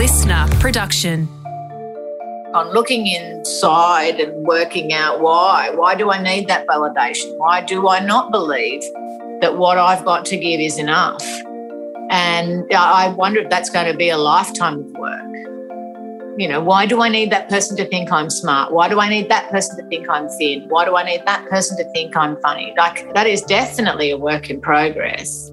LiSTNR production. On looking inside and working out why. Why do I need that validation? Why do I not believe that what I've got to give is enough? And I wonder if that's going to be a lifetime of work. You know, why do I need that person to think I'm smart? Why do I need that person to think I'm thin? Why do I need that person to think I'm funny? Like, that is definitely a work in progress.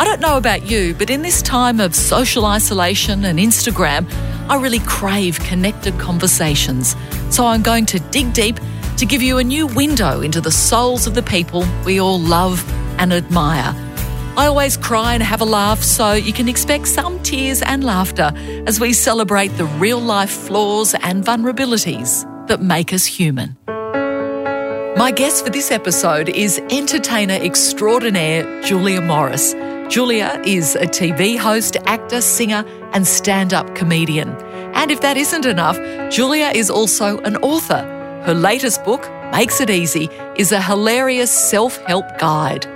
I don't know about you, but in this time of social isolation and Instagram, I really crave connected conversations. So I'm going to dig deep to give you a new window into the souls of the people we all love and admire. I always cry and have a laugh, so you can expect some tears and laughter as we celebrate the real life flaws and vulnerabilities that make us human. My guest for this episode is entertainer extraordinaire Julia Morris. Julia is a TV host, actor, singer, and stand up comedian. And if that isn't enough, Julia is also an author. Her latest book, Makes It Easy, is a hilarious self help guide.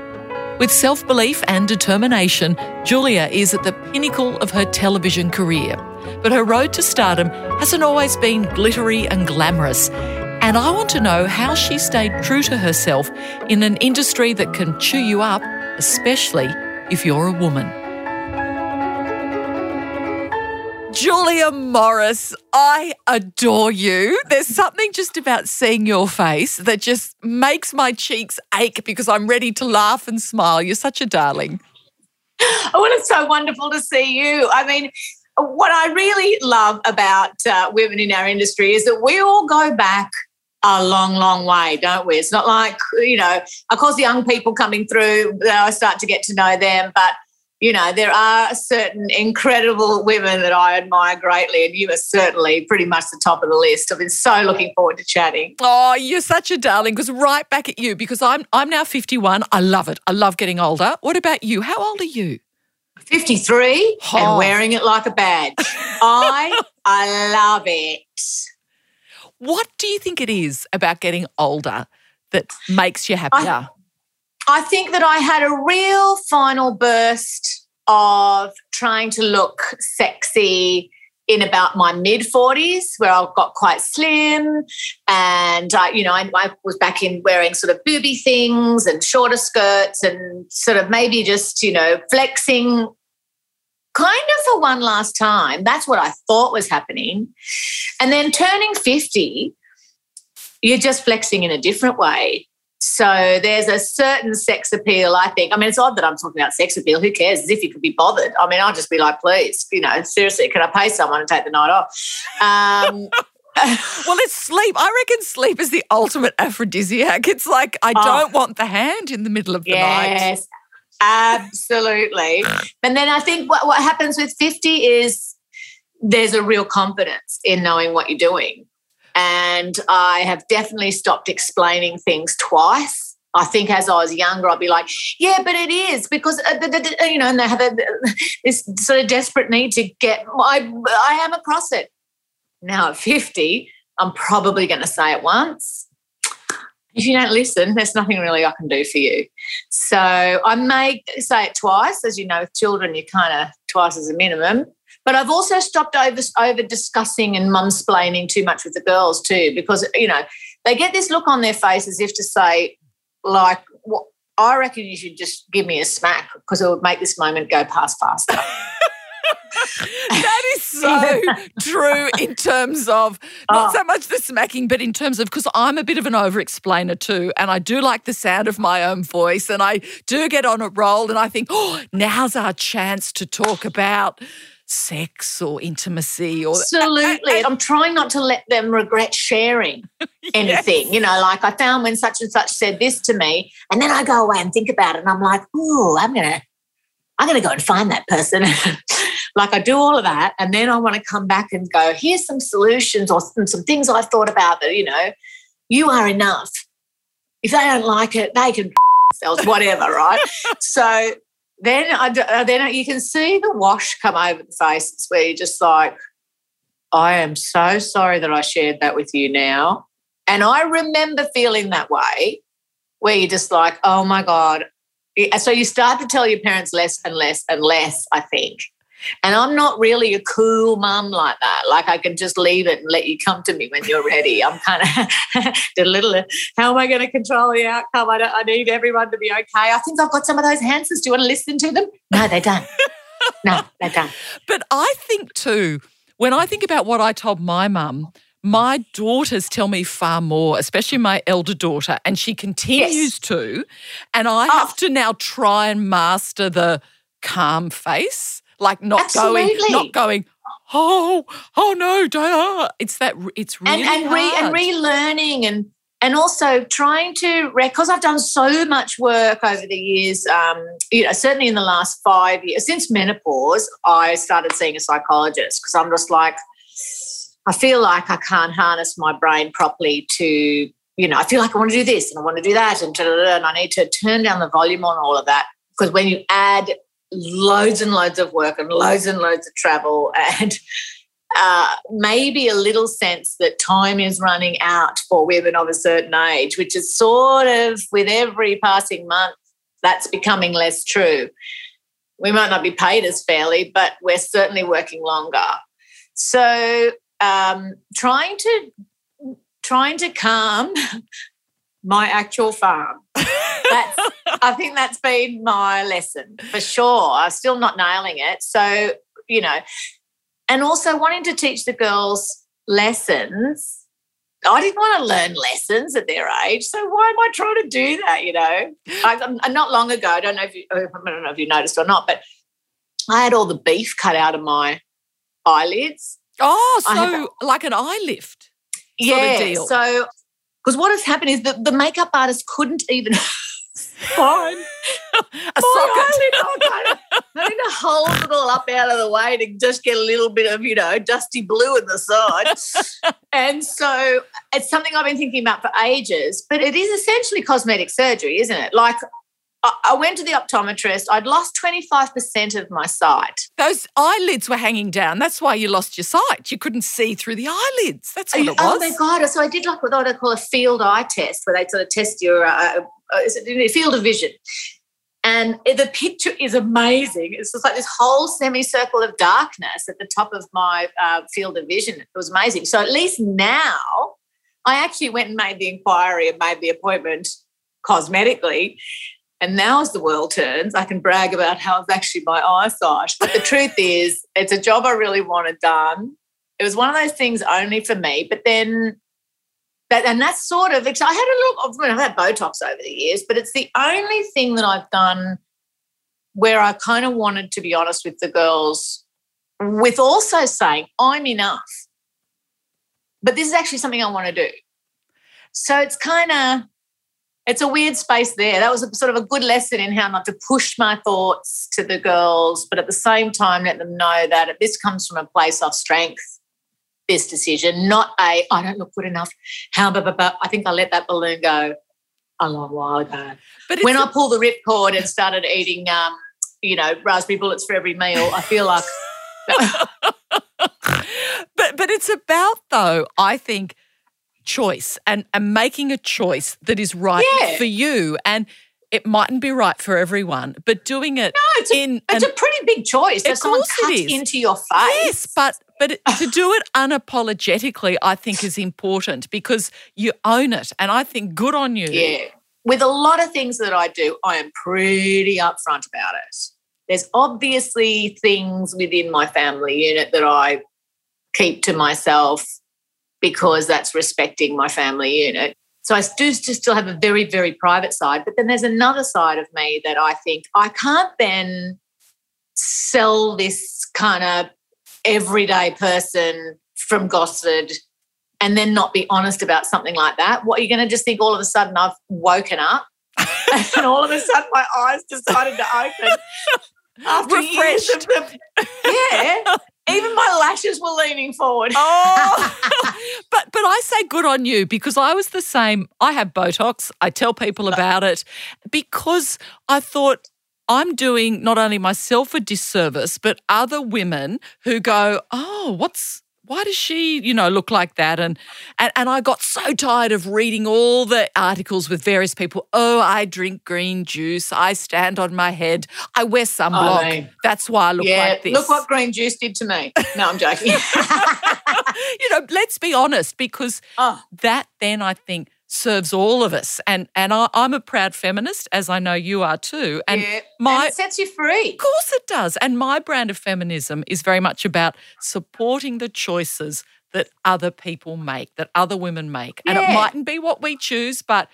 With self belief and determination, Julia is at the pinnacle of her television career. But her road to stardom hasn't always been glittery and glamorous. And I want to know how she stayed true to herself in an industry that can chew you up, especially if you're a woman. Julia Morris, I adore you. There's something just about seeing your face that just makes my cheeks ache because I'm ready to laugh and smile. You're such a darling. Oh, it's so wonderful to see you. I mean, what I really love about uh, women in our industry is that we all go back a long, long way, don't we? It's not like, you know, of course, the young people coming through, I start to get to know them, but you know, there are certain incredible women that I admire greatly, and you are certainly pretty much the top of the list. I've been so looking forward to chatting. Oh, you're such a darling. Because right back at you, because I'm I'm now 51. I love it. I love getting older. What about you? How old are you? 53 oh. and wearing it like a badge. I I love it. What do you think it is about getting older that makes you happier? I, I think that I had a real final burst of trying to look sexy in about my mid 40s where I got quite slim and uh, you know I, I, was back in wearing sort of booby things and shorter skirts and sort of maybe just you know flexing kind of for one last time that's what I thought was happening and then turning 50 you're just flexing in a different way so there's a certain sex appeal, I think. I mean, it's odd that I'm talking about sex appeal. Who cares? As if you could be bothered. I mean, I'll just be like, please, you know, seriously, can I pay someone to take the night off? Um, well, it's sleep. I reckon sleep is the ultimate aphrodisiac. It's like I oh, don't want the hand in the middle of the yes, night. Absolutely. and then I think what, what happens with 50 is there's a real confidence in knowing what you're doing. And I have definitely stopped explaining things twice. I think as I was younger, I'd be like, yeah, but it is because, uh, you know, and they have a, this sort of desperate need to get, I, I am across it. Now at 50, I'm probably going to say it once. If you don't listen, there's nothing really I can do for you. So I may say it twice. As you know, with children, you kind of twice as a minimum. But I've also stopped over over discussing and mumsplaining too much with the girls too, because you know they get this look on their face as if to say, like, well, I reckon you should just give me a smack because it would make this moment go past faster. that is so true in terms of not oh. so much the smacking, but in terms of because I'm a bit of an over explainer too. And I do like the sound of my own voice and I do get on a roll and I think, oh, now's our chance to talk about sex or intimacy or absolutely i'm trying not to let them regret sharing anything yes. you know like i found when such and such said this to me and then i go away and think about it and i'm like oh i'm gonna i'm gonna go and find that person like i do all of that and then i want to come back and go here's some solutions or some, some things i've thought about that you know you are enough. If they don't like it, they can themselves, whatever, right? so then, I, uh, then you can see the wash come over the faces where you're just like, I am so sorry that I shared that with you now. And I remember feeling that way, where you're just like, oh my God. So you start to tell your parents less and less and less, I think. And I'm not really a cool mum like that. Like I can just leave it and let you come to me when you're ready. I'm kind of a little, how am I going to control the outcome? I, I need everyone to be okay. I think I've got some of those answers. Do you want to listen to them? No, they don't. no, they don't. But I think too, when I think about what I told my mum, my daughters tell me far more, especially my elder daughter, and she continues yes. to. And I oh. have to now try and master the calm face like not Absolutely. going, not going. Oh, oh no, duh. It's that. It's really and, and, re, and relearning and and also trying to because I've done so much work over the years. Um, you know, certainly in the last five years since menopause, I started seeing a psychologist because I'm just like, I feel like I can't harness my brain properly to. You know, I feel like I want to do this and I want to do that, and, and I need to turn down the volume on all of that because when you add loads and loads of work and loads and loads of travel and uh, maybe a little sense that time is running out for women of a certain age, which is sort of with every passing month, that's becoming less true. We might not be paid as fairly, but we're certainly working longer. So um, trying to trying to calm my actual farm. I think that's been my lesson for sure. I'm still not nailing it. So, you know, and also wanting to teach the girls lessons. I didn't want to learn lessons at their age. So why am I trying to do that? You know, I, not long ago, I don't know if you, I don't know if you noticed or not, but I had all the beef cut out of my eyelids. Oh, so like an eye lift. yeah. So because what has happened is that the makeup artist couldn't even find a socket. I oh, need to hold it all up out of the way to just get a little bit of, you know, dusty blue in the side. and so it's something I've been thinking about for ages, but it is essentially cosmetic surgery, isn't it? Like I went to the optometrist. I'd lost 25% of my sight. Those eyelids were hanging down. That's why you lost your sight. You couldn't see through the eyelids. That's what it oh, was. Oh my God. So I did like what they call a field eye test, where they sort of test your uh, uh, field of vision. And the picture is amazing. It's just like this whole semicircle of darkness at the top of my uh, field of vision. It was amazing. So at least now, I actually went and made the inquiry and made the appointment cosmetically. And now, as the world turns, I can brag about how it's actually my eyesight. But the truth is, it's a job I really wanted done. It was one of those things only for me. But then, that, and that's sort of, I had a little, I mean, I've had Botox over the years, but it's the only thing that I've done where I kind of wanted to be honest with the girls, with also saying, I'm enough. But this is actually something I want to do. So it's kind of, it's a weird space there. That was a, sort of a good lesson in how not to push my thoughts to the girls, but at the same time, let them know that this comes from a place of strength. This decision, not a I don't look good enough. How, but, but, I think I let that balloon go a long while ago. But when I pulled the ripcord and started eating, um, you know, raspberry bullets for every meal, I feel like. but but it's about though. I think choice and, and making a choice that is right yeah. for you. And it mightn't be right for everyone, but doing it no, it's a, in it's an, a pretty big choice. Of someone cut into your face. Yes, but but to do it unapologetically, I think is important because you own it, and I think good on you. Yeah, with a lot of things that I do, I am pretty upfront about it. There's obviously things within my family unit that I keep to myself because that's respecting my family unit. So I do still have a very, very private side. But then there's another side of me that I think I can't then sell this kind of everyday person from Gosford and then not be honest about something like that. What are you going to just think all of a sudden I've woken up and all of a sudden my eyes decided to open after refreshed. The, yeah. Even my lashes were leaning forward. Oh, but but I say good on you because I was the same. I have Botox. I tell people about it because I thought I'm doing not only myself a disservice, but other women who go, oh, what's why does she, you know, look like that? And, and and I got so tired of reading all the articles with various people. Oh, I drink green juice. I stand on my head. I wear sunblock. Oh, That's why I look yeah, like this. Look what green juice did to me. No, I'm joking. you know, let's be honest, because oh. that then I think serves all of us. And and I, am a proud feminist, as I know you are too. And yeah. my and it sets you free. Of course it does. And my brand of feminism is very much about supporting the choices that other people make, that other women make. Yeah. And it mightn't be what we choose, but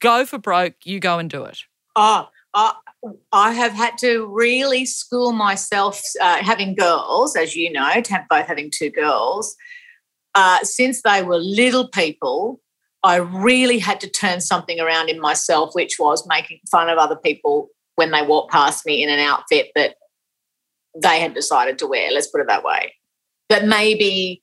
go for broke, you go and do it. Oh, uh, I have had to really school myself, uh, having girls, as you know, both having two girls, uh, since they were little people I really had to turn something around in myself, which was making fun of other people when they walked past me in an outfit that they had decided to wear. Let's put it that way. But maybe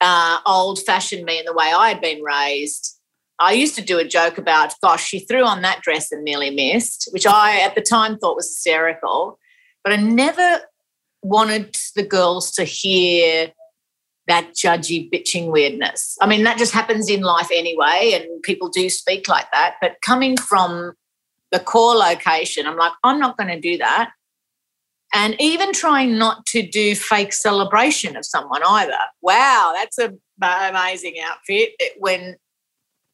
uh, old fashioned me in the way I had been raised. I used to do a joke about, gosh, she threw on that dress and nearly missed, which I at the time thought was hysterical. But I never wanted the girls to hear that judgy, bitching weirdness. I mean, that just happens in life anyway, and people do speak like that. But coming from the core location, I'm like, I'm not going to do that. And even trying not to do fake celebration of someone either. Wow, that's an amazing outfit when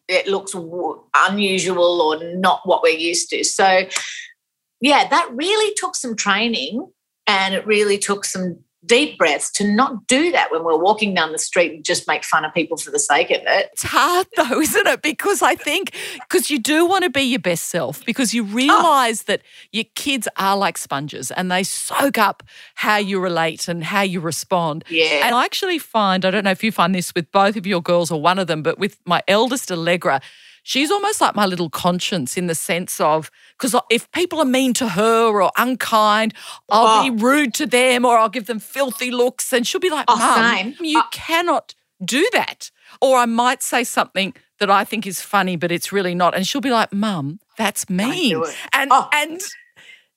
it looks unusual or not what we're used to. So, yeah, that really took some training and it really took some deep breaths to not do that when we're walking down the street and just make fun of people for the sake of it. It's hard though, isn't it? Because I think because you do want to be your best self because you oh. realize oh. that your kids are like sponges and they soak up how you relate and how you respond. Yeah. And I actually find, I don't know if you find this with both of your girls or one of them, but with my eldest Allegra, she's almost like my little conscience in the sense of because if people are mean to her or unkind, I'll oh. be rude to them or I'll give them filthy looks, and she'll be like, oh, "Mum, you oh. cannot do that." Or I might say something that I think is funny, but it's really not, and she'll be like, "Mum, that's mean," and oh. and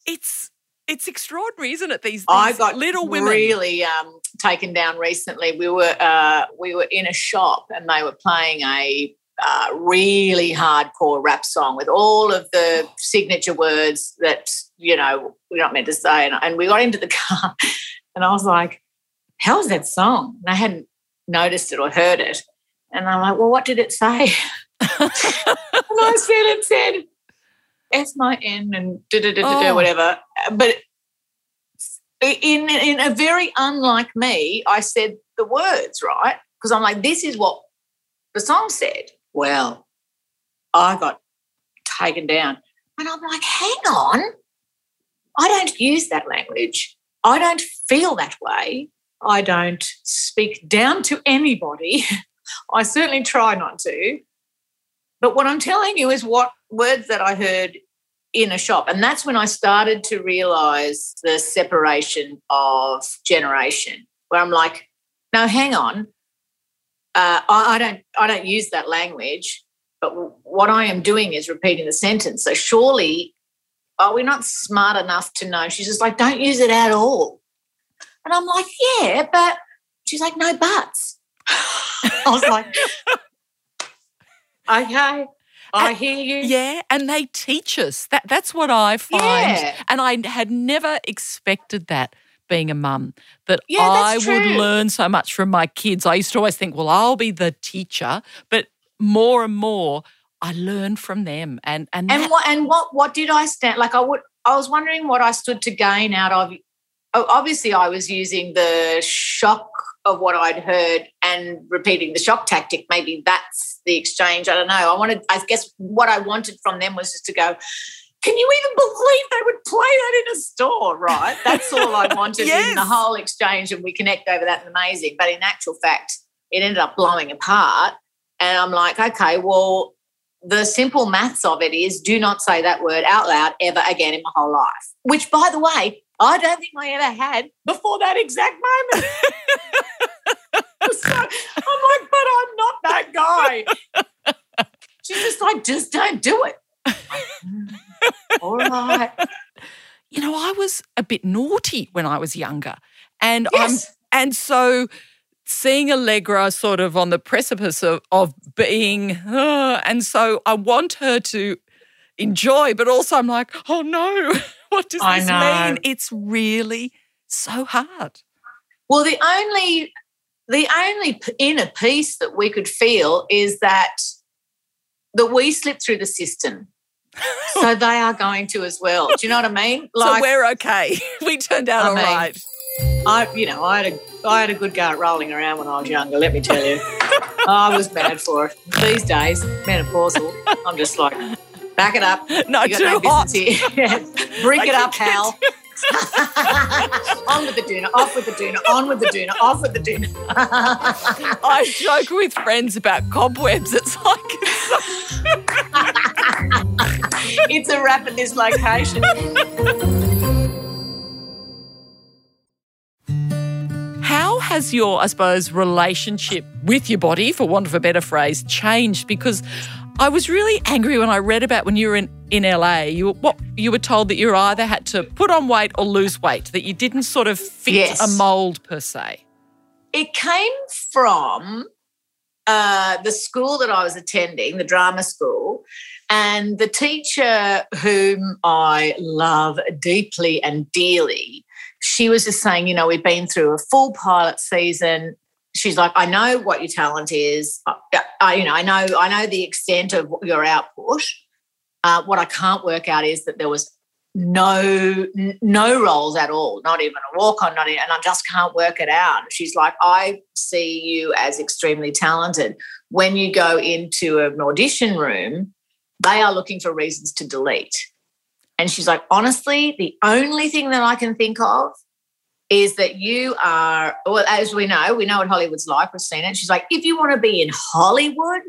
it's it's extraordinary, isn't it? These, these I got little women really um, taken down recently. We were uh, we were in a shop and they were playing a uh, really hardcore rap song with all of the signature words that you know we're not meant to say. And, and we got into the car, and I was like, "How's that song?" And I hadn't noticed it or heard it, and I'm like, "Well, what did it say?" and I said, "It said S my N and da da da da whatever." But in in a very unlike me, I said the words right because I'm like, "This is what." The song said, well, I got taken down. And I'm like, hang on. I don't use that language. I don't feel that way. I don't speak down to anybody. I certainly try not to. But what I'm telling you is what words that I heard in a shop. And that's when I started to realize the separation of generation, where I'm like, no, hang on uh, I, I, don't I don't use that language, but what I am doing is repeating the sentence. So surely, are we not smart enough to know? She's just like, don't use it at all. And I'm like, yeah, but she's like, no buts. I was like, okay. I and, hear you. Yeah, and they teach us. That that's what I find. Yeah. And I had never expected that being a mum that yeah, I would learn so much from my kids. I used to always think, well, I'll be the teacher, but more and more I learn from them. And and and what and what what did I stand like? I would I was wondering what I stood to gain out of. Obviously, I was using the shock of what I'd heard and repeating the shock tactic. Maybe that's the exchange. I don't know. I wanted. I guess what I wanted from them was just to go can you even believe they would play that in a store, right? That's all I wanted yes. in the whole exchange, and we connect over that and amazing. But in actual fact, it ended up blowing apart. And I'm like, okay, well, the simple maths of it is do not say that word out loud ever again in my whole life. Which, by the way, I don't think I ever had before that exact moment. so, I'm like, but I'm not that guy. She's just like, just don't do it. All right. You know, I was a bit naughty when I was younger. And Yes. I'm and so seeing Allegra sort of on the precipice of, of being uh, and so I want her to enjoy, but also I'm like, oh no, what does I this know. mean? It's really so hard. Well, the only the only inner peace that we could feel is that that we slipped through the system. so they are going to as well. Do you know what I mean? so we're okay. we turned out I all mean, right. I, you know, I had a I had a good go at rolling around when I was younger. Let me tell you, I was bad for it. These days, menopausal, I'm just like, back it up. No, You too no hot. here. Bring I it up, Hal. on with the doona, off with the doona, on with the doona, off with the doona. I joke with friends about cobwebs. It's like it's a rapid dislocation. How has your, I suppose, relationship with your body, for want of a better phrase, changed? Because I was really angry when I read about when you were in, in LA. You were- what you were told that you either had to put on weight or lose weight, that you didn't sort of fit Yes. a mold per se. It came from uh, the school that I was attending, the drama school, and the teacher whom I love deeply and dearly. She was just saying, you know, we've been through a full pilot season. She's like, I know what your talent is. I, I- you know, I know, I know the extent of your output. Uh, what I can't work out is that there was no no roles at all, not even a walk on, not even, and I just can't work it out. She's like, I see you as extremely talented. When you go into an audition room, they are looking for reasons to delete. And she's like, honestly, the only thing that I can think of is that you are, well, as we know, we know what Hollywood's like. We've seen it. She's like, if you want to be in Hollywood,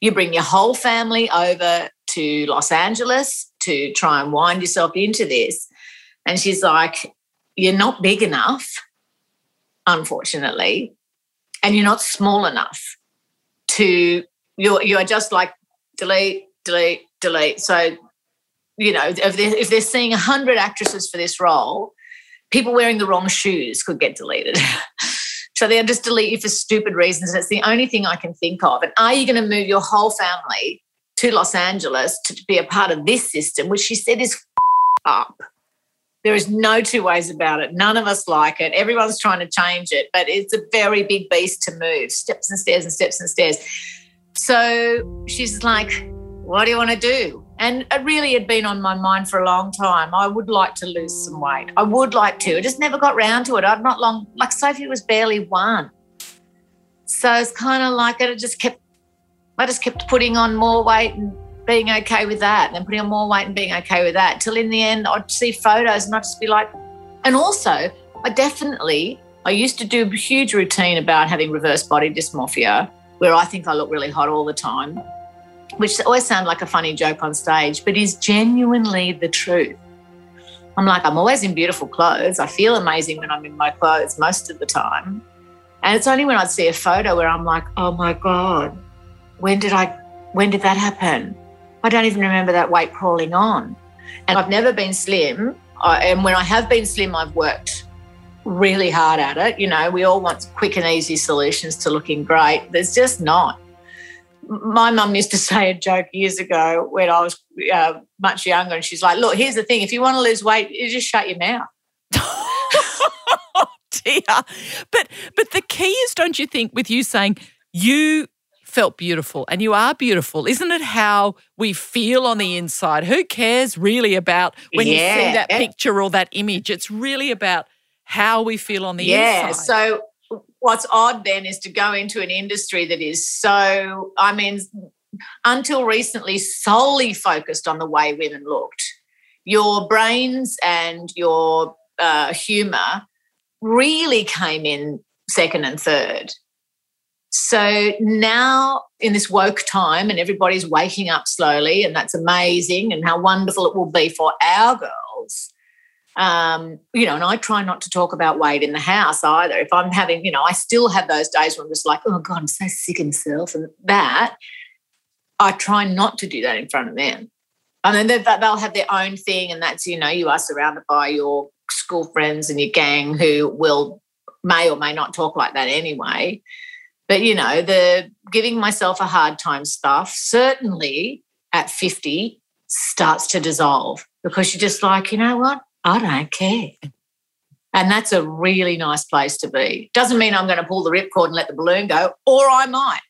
you bring your whole family over to Los Angeles to try and wind yourself into this. And she's like, You're not big enough, unfortunately, and you're not small enough to, you're, you're just like delete, delete, delete. So, you know, if they're, if they're seeing 100 actresses for this role, people wearing the wrong shoes could get deleted. so they'll just delete you for stupid reasons. It's the only thing I can think of. And are you going to move your whole family to Los Angeles to be a part of this system, which she said is up? There is no two ways about it. None of us like it. Everyone's trying to change it, but it's a very big beast to move steps and stairs and steps and stairs. So she's like, What do you want to do? And it really had been on my mind for a long time. I would like to lose some weight. I would like to. I just never got round to it. I'd not long, like Sophie was barely one. So it's kind of like it just kept, I just kept putting on more weight and being okay with that, and then putting on more weight and being okay with that. Till in the end, I'd see photos and I'd just be like, and also, I definitely, I used to do a huge routine about having reverse body dysmorphia, where I think I look really hot all the time which always sound like a funny joke on stage, but is genuinely the truth. I'm like, I'm always in beautiful clothes. I feel amazing when I'm in my clothes most of the time. And it's only when I'd see a photo where I'm like, oh my God, when did I, when did that happen? I don't even remember that weight crawling on. And I've never been slim. I, and when I have been slim, I've worked really hard at it. You know, we all want quick and easy solutions to looking great. There's just not my mum used to say a joke years ago when I was uh, much younger, and she's like, "Look, here's the thing: if you want to lose weight, you just shut your mouth." oh dear. But but the key is, don't you think, with you saying you felt beautiful and you are beautiful, isn't it how we feel on the inside? Who cares really about when you see that picture or that image? It's really about how we feel on the yeah. inside. So what's odd then is to go into an industry that is so, I mean, until recently, solely focused on the way women looked. Your brains and your uh, humor really came in second and third. So now, in this woke time, and everybody's waking up slowly, and that's amazing, and how wonderful it will be for our girls. Um, you know, and I try not to talk about weight in the house either. If I'm having, you know, I still have those days where I'm just like, oh God, I'm so sick of myself and that. I try not to do that in front of them. I mean, they'll have their own thing, and that's, you know, you are surrounded by your school friends and your gang who will, may or may not talk like that anyway. But, you know, the giving myself a hard time stuff, certainly at 50, starts to dissolve because you're just like, you know what? I don't care. And that's a really nice place to be. Doesn't mean I'm going to pull the ripcord and let the balloon go, or I might.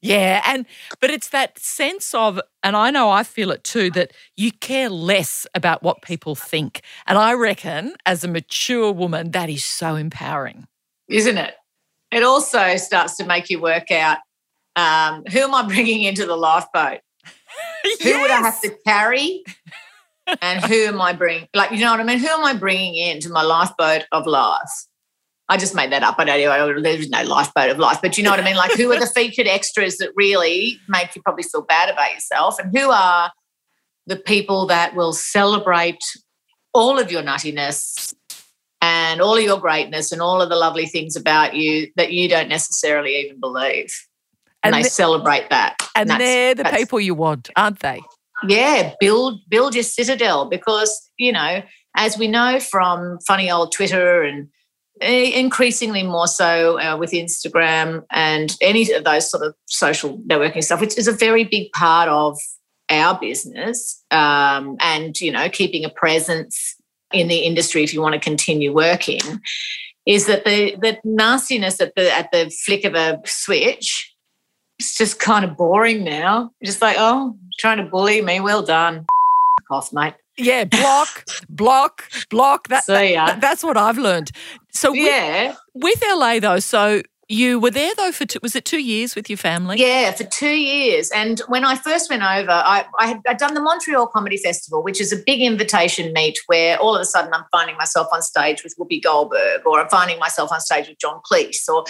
Yeah, and but it's that sense of, and I know I feel it too, that you care less about what people think. And I reckon, as a mature woman, that is so empowering, isn't it? It also starts to make you work out um, who am I bringing into the lifeboat? yes. Who would I have to carry? And who am I bringing? Like, you know what I mean? Who am I bringing into my lifeboat of life? I just made that up. I don't know. There's no lifeboat of life, but you know what I mean? Like, who are the featured extras that really make you probably feel bad about yourself? And who are the people that will celebrate all of your nuttiness and all of your greatness and all of the lovely things about you that you don't necessarily even believe? And, and they the, celebrate that. And, and they're the people you want, aren't they? Yeah, build build your citadel because you know, as we know from funny old Twitter and increasingly more so uh, with Instagram and any of those sort of social networking stuff, which is a very big part of our business. Um, and you know, keeping a presence in the industry if you want to continue working, is that the the nastiness at the at the flick of a switch it's just kind of boring now. Just like, oh, trying to bully me. Well done. Off, mate. Yeah, block, block, block. That, that, that's what I've learned. So with, yeah, with LA though, so you were there though for two, was it two years with your family? Yeah, for two years. And when I first went over, I, I had I'd done the Montreal Comedy Festival, which is a big invitation meet where all of a sudden I'm finding myself on stage with Whoopi Goldberg, or I'm finding myself on stage with John Cleese, or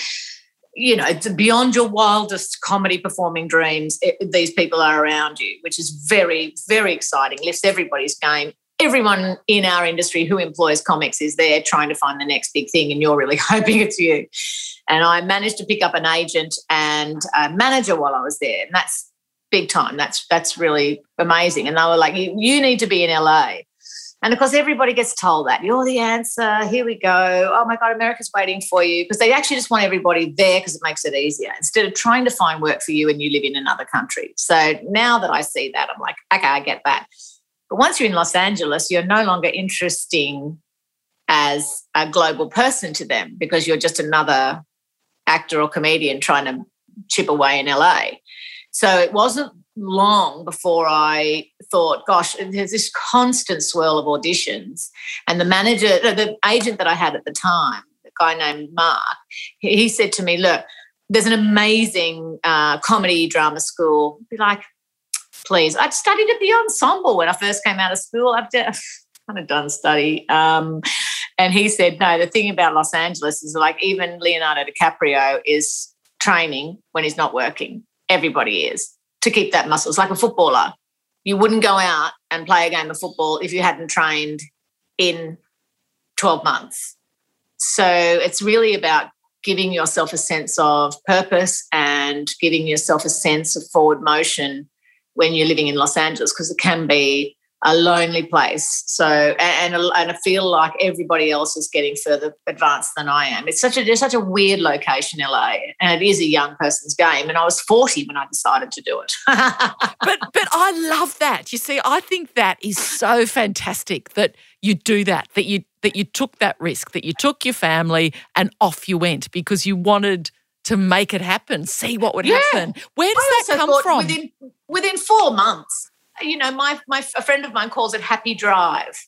you know, it's beyond your wildest comedy performing dreams. It, these people are around you, which is very, very exciting. Lifts everybody's game. Everyone in our industry who employs comics is there trying to find the next big thing, and you're really hoping it's you. And I managed to pick up an agent and a manager while I was there, and that's big time. That's that's really amazing. And they were like, "You, you need to be in LA." And of course, everybody gets told that you're the answer. Here we go. Oh my God, America's waiting for you because they actually just want everybody there because it makes it easier instead of trying to find work for you and you live in another country. So now that I see that, I'm like, okay, I get that. But once you're in Los Angeles, you're no longer interesting as a global person to them because you're just another actor or comedian trying to chip away in LA. So it wasn't long before I thought, gosh, there's this constant swirl of auditions. And the manager, the agent that I had at the time, the guy named Mark, he said to me, look, there's an amazing uh, comedy drama school. Be like, please. I'd studied at the ensemble when I first came out of school. I've kind of done study. Um, and he said, no, the thing about Los Angeles is like even Leonardo DiCaprio is training when he's not working. Everybody is to keep that muscle. It's like a footballer. You wouldn't go out and play a game of football if you hadn't trained in 12 months. So it's really about giving yourself a sense of purpose and giving yourself a sense of forward motion when you're living in Los Angeles because it can be a lonely place. So and and I feel like everybody else is getting further advanced than I am. It's such a it's such a weird location, LA, and it is a young person's game. And I was forty when I decided to do it. but but I love that. You see, I think that is so fantastic that you do that. That you that you took that risk. That you took your family and off you went because you wanted to make it happen, see what would yeah. happen. Where does that come from? Within, within four months, you know, my my a friend of mine calls it happy drive.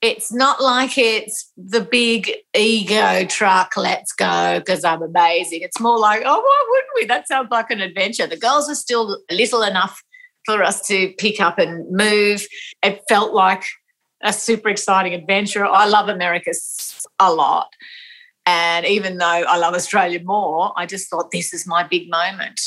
It's not like it's the big ego truck, let's go, because I'm amazing. It's more like, oh, why wouldn't we? That sounds like an adventure. The girls are still little enough for us to pick up and move. It felt like a super exciting adventure. I love America a lot. And even though I love Australia more, I just thought this is my big moment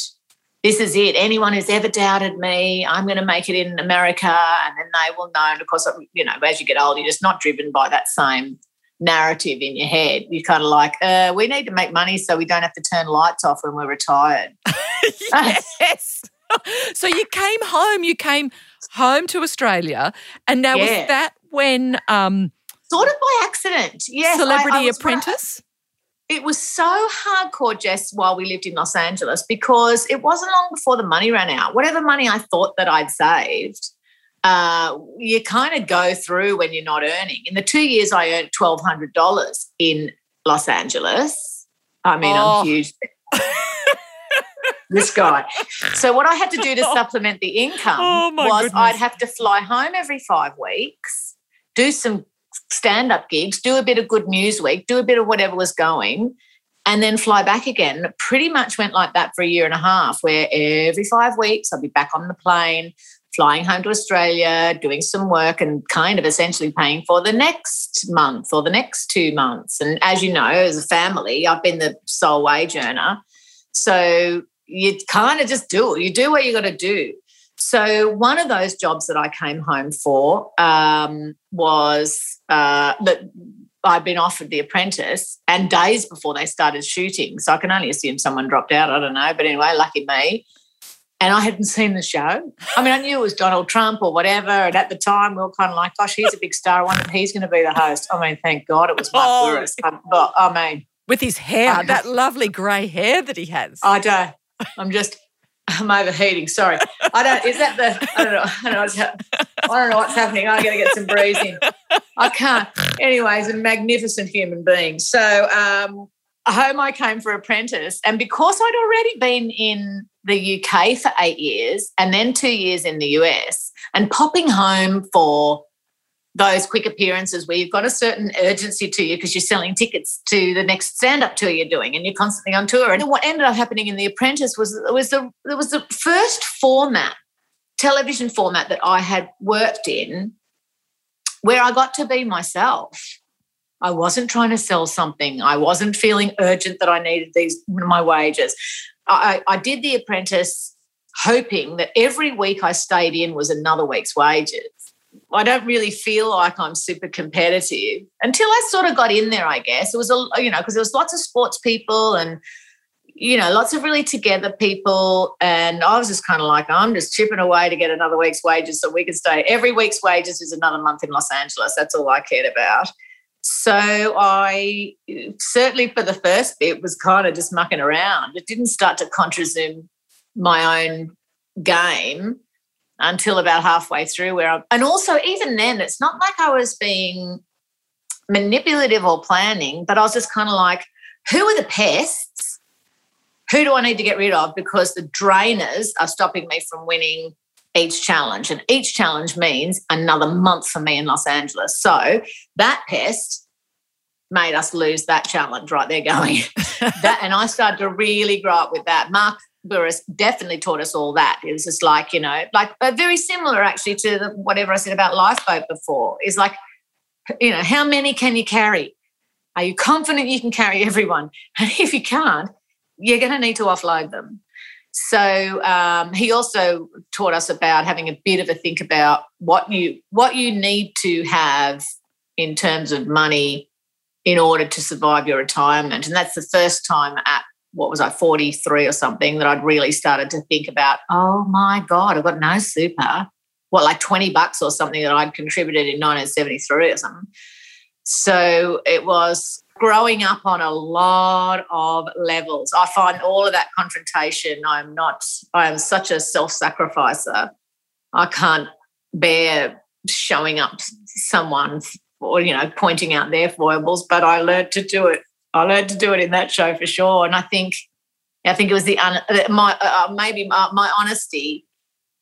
this is it. Anyone who's ever doubted me, I'm going to make it in America, and then they will know. And of course, you know, as you get older, you're just not driven by that same narrative in your head. You're kind of like, uh, we need to make money so we don't have to turn lights off when we're retired. yes. so you came home. You came home to Australia, and now yeah. was that when? Um, sort of by accident. Yes, Celebrity I, I Apprentice it was so hardcore, Jess, while we lived in Los Angeles because it wasn't long before the money ran out. Whatever money I thought that I'd saved, uh, you kind of go through when you're not earning. In the two years, I earned twelve hundred dollars in Los Angeles. I mean, oh. I'm huge. this guy. So what I had to do to supplement the income oh was goodness. I'd have to fly home every five weeks, do some stand up gigs, do a bit of Good News Week, do a bit of whatever was going, and then fly back again. Pretty much went like that for a year and a half, where every five weeks I'd be back on the plane, flying home to Australia, doing some work, and kind of essentially paying for the next month or the next two months. And as you know, as a family, I've been the sole wage earner. So you kind of just do it. You do what you got to do. So one of those jobs that I came home for um, was uh, that I'd been offered The Apprentice, and days before they started shooting. So I can only assume someone dropped out. I don't know, but anyway, lucky me. And I hadn't seen the show. I mean, I knew it was Donald Trump or whatever. And at the time, we were kind of like, "Gosh, he's a big star. I wonder if he's going to be the host." I mean, thank God it was Mark oh. Um, but I mean, with his hair, that lovely grey hair that he has. I don't. I'm just I'm overheating. Sorry. I don't. Is that the? I don't know. I don't know what's, happening. I got to get some breathing. I can't. Anyways, a magnificent human being. So um, home I came for apprentice, and because I'd already been in the UK for eight years, and then two years in the US, and popping home for those quick appearances where you've got a certain urgency to you because you're selling tickets to the next stand-up tour you're doing and you're constantly on tour. And what ended up happening in The Apprentice was was the it was the first format, television format that I had worked in where I got to be myself. I wasn't trying to sell something. I wasn't feeling urgent that I needed these my wages. I, I did The Apprentice hoping that every week I stayed in was another week's wages I don't really feel like I'm super competitive until I sort of got in there, I guess. It was a, you know, because there was lots of sports people and, you know, lots of really together people. And I was just kind of like, I'm just chipping away to get another week's wages so we can stay. Every week's wages is another month in Los Angeles. That's all I cared about. So I certainly for the first bit was kind of just mucking around. It didn't start to contrazoom my own game until about halfway through where I'm, and also even then it's not like I was being manipulative or planning, but I was just kind of like, who are the pests? Who do I need to get rid of? Because the drainers are stopping me from winning each challenge. And each challenge means another month for me in Los Angeles. So that pest made us lose that challenge right there going. that and I started to really grow up with that. Mark Bouris definitely taught us all that. It was just like, you know, like uh, very similar actually to the, whatever I said about lifeboat before. Is like, you know, how many can you carry? Are you confident you can carry everyone? And if you can't, you're going to need to offload them. So um, he also taught us about having a bit of a think about what you what you need to have in terms of money in order to survive your retirement. And that's the first time at what was I, 43 or something, that I'd really started to think about, oh my God, I've got no super. What, like 20 bucks or something that I'd contributed in 1973 or something. So it was growing up on a lot of levels. I find all of that confrontation, I'm not, I am such a self sacrificer. I can't bear showing up someone or, you know, pointing out their foibles, but I learned to do it I learned to do it in that show for sure. And I think, I think it was the my uh, uh, maybe my, my honesty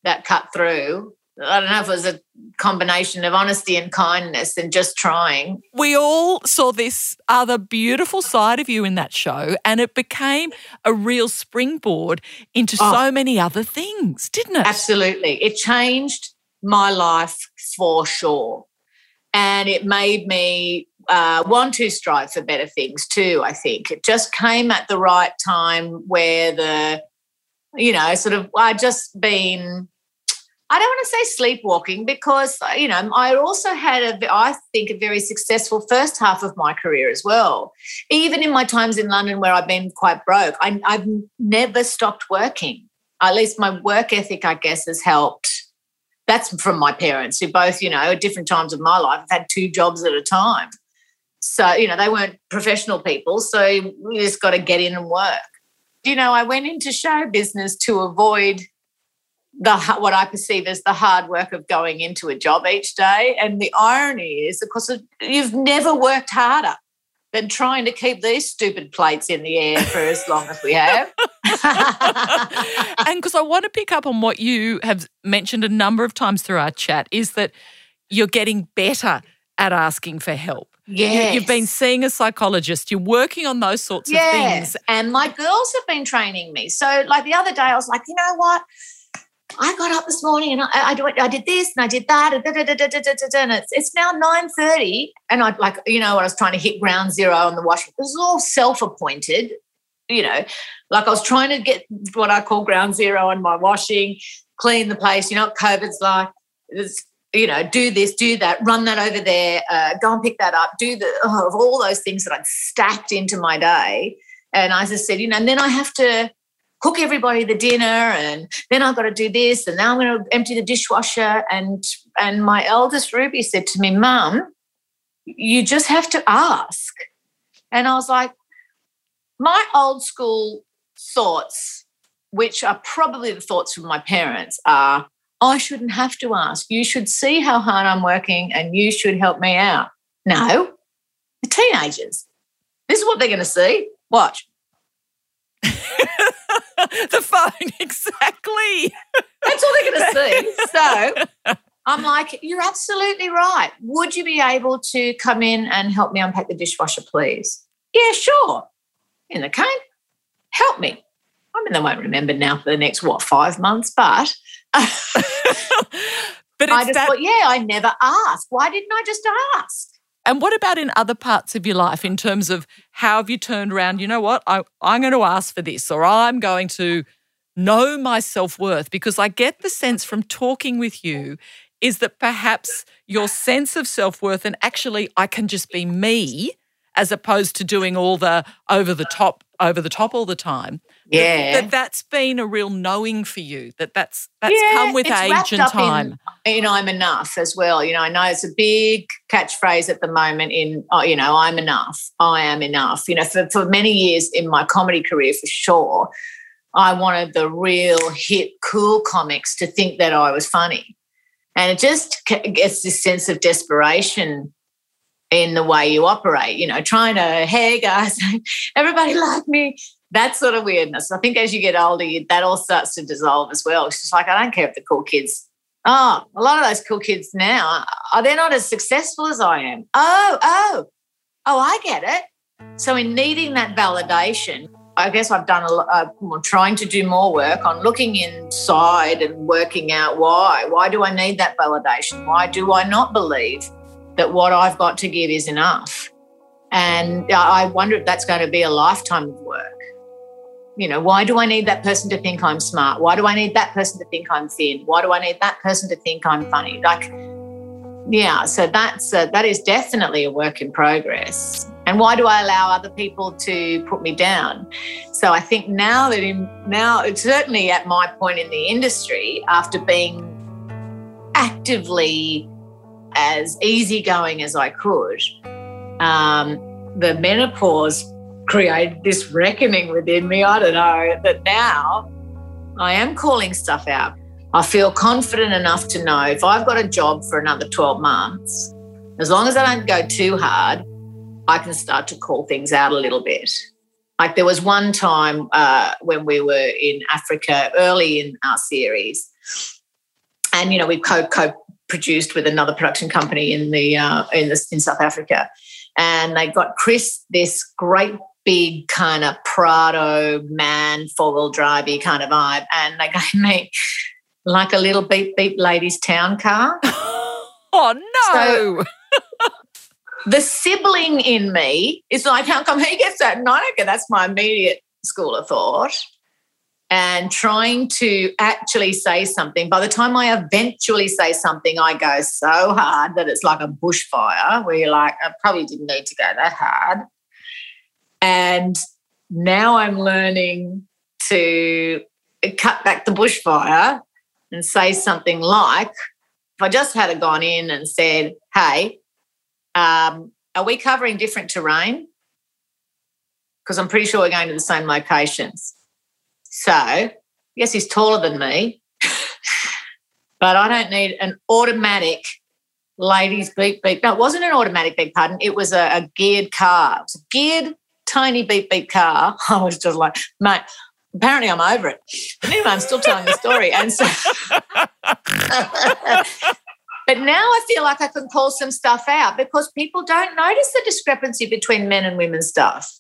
that cut through. I don't know if it was a combination of honesty and kindness and just trying. We all saw this other beautiful side of you in that show, and it became a real springboard into oh, so many other things, didn't it? Absolutely. It changed my life for sure. And it made me uh, want to strive for better things too. I think it just came at the right time where the you know, sort of, I just been, I don't want to say sleepwalking because, you know, I also had a, I think, a very successful first half of my career as well. Even in my times in London where I've been quite broke, I, I've never stopped working. At least my work ethic, I guess, has helped. That's from my parents who both, you know, at different times of my life have had two jobs at a time. So, you know, they weren't professional people. So you just got to get in and work you know, I went into show business to avoid the what I perceive as the hard work of going into a job each day. And the irony is, of course, you've never worked harder than trying to keep these stupid plates in the air for as long as we have. and because I want to pick up on what you have mentioned a number of times through our chat, is that you're getting better at asking for help. Yeah, you, have been seeing a psychologist. You're working on those sorts yes. of things. And my girls have been training me. So, like the other day, I was like, you know what? I got up this morning and I, I, I did this and I did that and, da, da, da, and it's, it's now 9.30 and I'd like, you know, I was trying to hit ground zero on the washing. It was all self-appointed, you know, like I was trying to get what I call ground zero on my washing, clean the place. You know what COVID's like? It's you know, do this, do that, run that over there, uh, go and pick that up, do the oh, of all those things that I'd stacked into my day. And I just said, you know, and then I have to cook everybody the dinner, and then I've got to do this, and now I'm going to empty the dishwasher. And and my eldest Ruby said to me, "Mum, you just have to ask." And I was like, my old school thoughts, which are probably the thoughts from my parents, are I shouldn't have to ask. You should see how hard I'm working and you should help me out. No, the teenagers. This is what they're going to see. Watch. the phone, exactly. That's all they're going to see. So I'm like, you're absolutely right. Would you be able to come in and help me unpack the dishwasher, please? Yeah, sure. In the cane, help me. I mean, they won't remember now for the next, what, five months, but but I just that- thought, yeah, I never asked. Why didn't I just ask? And what about in other parts of your life in terms of how have you turned around? You know what? I, I'm going to ask for this, or I'm going to know my self worth because I get the sense from talking with you is that perhaps your sense of self worth and actually I can just be me as opposed to doing all the over the top over the top all the time yeah. that, that has been a real knowing for you that that's that's yeah, come with age and time in, you know i'm enough as well you know i know it's a big catchphrase at the moment in oh, you know i'm enough i am enough you know for, for many years in my comedy career for sure i wanted the real hip, cool comics to think that i was funny. And it just gets this sense of desperation in the way you operate, you know, trying to, hey guys, everybody like me, that sort of weirdness. I think as you get older, that all starts to dissolve as well. It's just like, I don't care if the cool kids, oh, a lot of those cool kids now, are they not as successful as I am? Oh, oh, oh, I get it. So in needing that validation, I guess I've done a lot, uh, trying to do more work on looking inside and working out why. Why do I need that validation? Why do I not believe that what I've got to give is enough. And I wonder if that's going to be a lifetime of work. You know, why do I need that person to think I'm smart? Why do I need that person to think I'm thin? Why do I need that person to think I'm funny? Like, yeah, so that's uh, that is definitely a work in progress. And why do I allow other people to put me down? So I think now that in now it's certainly at my point in the industry, after being actively as easygoing as I could, um, the menopause created this reckoning within me. I don't know that now I am calling stuff out. I feel confident enough to know if I've got a job for another 12 months, as long as I don't go too hard, I can start to call things out a little bit. Like there was one time uh, when we were in Africa early in our series, and you know we co co produced with another production company in the uh, in the, in South Africa, and they got Chris this great big kind of Prado man four wheel drivey kind of vibe, and they gave me like a little beep beep ladies town car. oh no! So, the sibling in me is like, how come he gets that and I don't get? That's my immediate school of thought. And trying to actually say something. By the time I eventually say something, I go so hard that it's like a bushfire where you're like, I probably didn't need to go that hard. And now I'm learning to cut back the bushfire and say something like, if I just had gone in and said, hey, um, are we covering different terrain? Because I'm pretty sure we're going to the same locations. So, yes, he's taller than me, but I don't need an automatic ladies beep beep. No, it wasn't an automatic beep, pardon. It was a, a geared car. It was a geared, tiny beep beep car. I was just like, mate, apparently I'm over it. But anyway, I'm still telling the story. And so, but now I feel like I can call some stuff out because people don't notice the discrepancy between men and women stuff.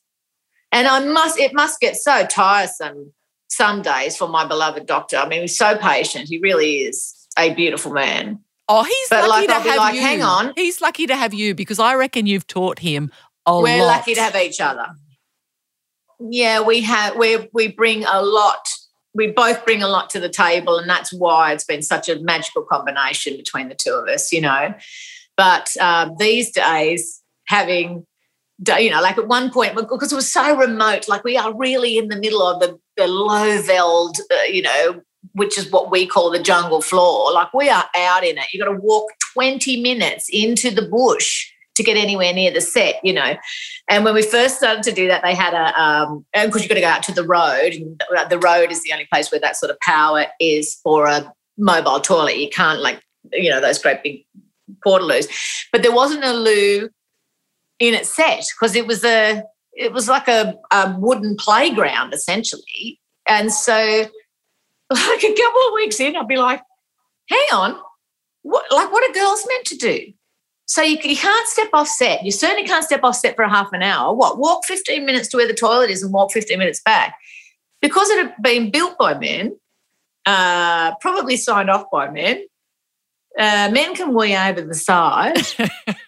And I must, it must get so tiresome some days for my beloved doctor. I mean, he's so patient. He really is a beautiful man. Oh, he's but lucky like, to I'll have like, you. Hang on, he's lucky to have you because I reckon you've taught him a We're lot. lucky to have each other. Yeah, we have. We we bring a lot. We both bring a lot to the table, and that's why it's been such a magical combination between the two of us. You know, but um, these days having you know, like at one point, because it was so remote, like we are really in the middle of the, the low veld, uh, you know, which is what we call the jungle floor. Like we are out in it. You got to walk 20 minutes into the bush to get anywhere near the set, you know. And when we first started to do that, they had a, um, because you've got to go out to the road, and the road is the only place where that sort of power is for a mobile toilet. You can't, like, you know, those great big portaloos. But there wasn't a loo in its set because it was a it was like a, a wooden playground essentially. And so like a couple of weeks in, I'd be like, hang on, what like what are girls meant to do? So you, you can't step off set. You certainly can't step off set for a half an hour. What? Walk 15 minutes to where the toilet is and walk 15 minutes back. Because it had been built by men, uh, probably signed off by men, uh, men can wee over the side.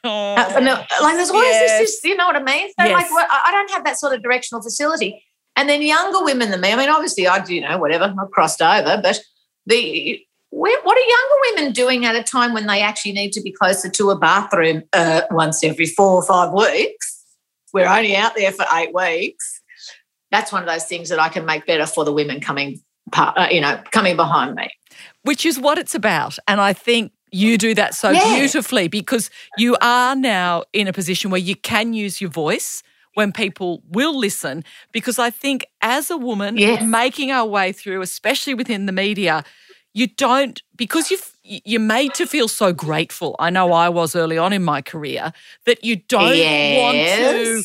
oh, uh, no, like there's always yes. this, you know what I mean? So yes. like, well, I don't have that sort of directional facility. And then younger women than me, I mean, obviously I, do you know, whatever, I've crossed over, but the what are younger women doing at a time when they actually need to be closer to a bathroom uh, once every four or five weeks? We're only out there for eight weeks. That's one of those things that I can make better for the women coming, uh, you know, coming behind me. Which is what it's about, and I think you do that so yeah. beautifully because you are now in a position where you can use your voice when people will listen. Because I think as a woman yes. making our way through, especially within the media, you don't because you you're made to feel so grateful. I know I was early on in my career that you don't yes. want to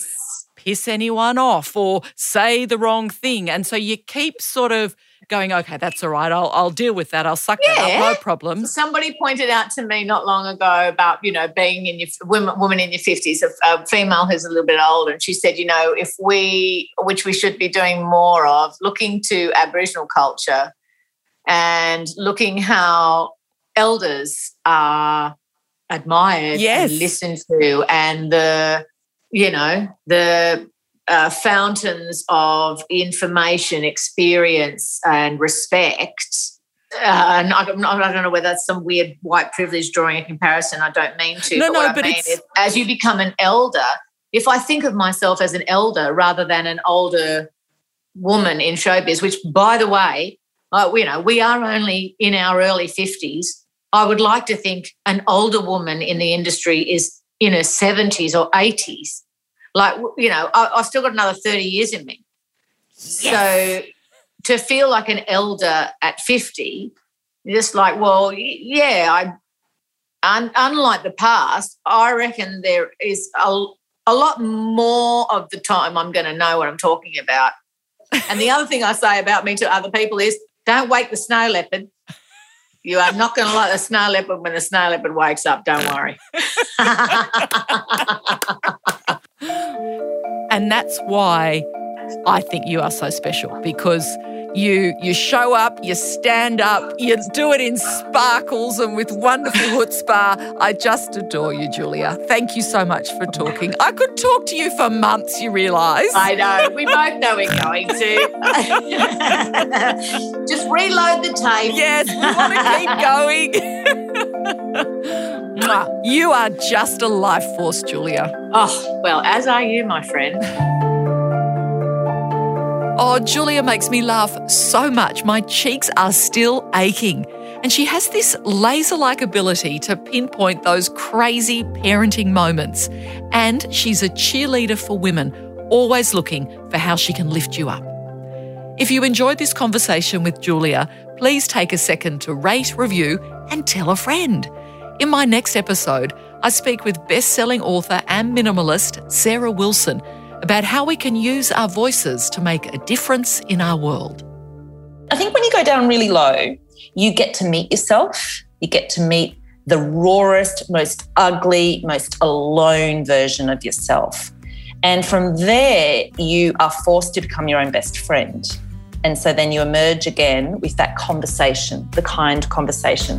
piss anyone off or say the wrong thing, and so you keep sort of going, okay, that's all right. I'll, I'll deal with that. I'll suck yeah. that up. No problem. Somebody pointed out to me not long ago about, you know, being in your woman, woman in your 50s, a, a female who's a little bit older. And she said, you know, if we, which we should be doing more of, looking to Aboriginal culture and looking how elders are admired yes. and listened to and the, you know, the uh, fountains of information, experience, and respect. Uh, and I don't, I don't know whether that's some weird white privilege drawing a comparison. I don't mean to. No, but no, but I it's... as you become an elder, if I think of myself as an elder rather than an older woman in showbiz, which, by the way, uh, you know, we are only in our early 50s. I would like to think an older woman in the industry is in her 70s or 80s. Like, you know, I, have still got another 30 years in me. Yes. So to feel like an elder at 50, just like, well, yeah, I, un, unlike the past, I reckon there is a, a lot more of the time I'm going to know what I'm talking about. And the other thing I say about me to other people is don't wake the snow leopard. You are not going to like the snow leopard when the snow leopard wakes up. Don't worry. And that's why I think you are so special because You you show up, you stand up, you do it in sparkles and with wonderful chutzpah. I just adore you, Julia. Thank you so much for talking. I could talk to you for months, you realise. I know. We both know we're going to. just reload the tape. Yes, we want to keep going. you are just a life force, Julia. Oh, well, as are you, my friend. Oh, Julia makes me laugh so much. My cheeks are still aching. And she has this laser like ability to pinpoint those crazy parenting moments. And she's a cheerleader for women, always looking for how she can lift you up. If you enjoyed this conversation with Julia, please take a second to rate, review, and tell a friend. In my next episode, I speak with best selling author and minimalist Sarah Wilson about how we can use our voices to make a difference in our world. I think when you go down really low, you get to meet yourself, you get to meet the rawest, most ugly, most alone version of yourself. And from there, you are forced to become your own best friend. And so then you emerge again with that conversation, the kind conversation.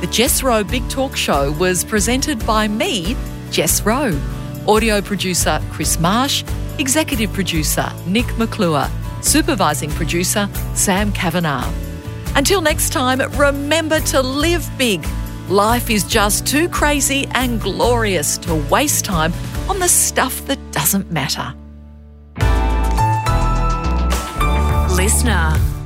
The Jess Rowe Big Talk Show was presented by me, Jess Rowe. Audio producer Chris Marsh, executive producer Nick McClure, supervising producer Sam Kavanagh. Until next time, remember to live big. Life is just too crazy and glorious to waste time on the stuff that doesn't matter. LiSTNR.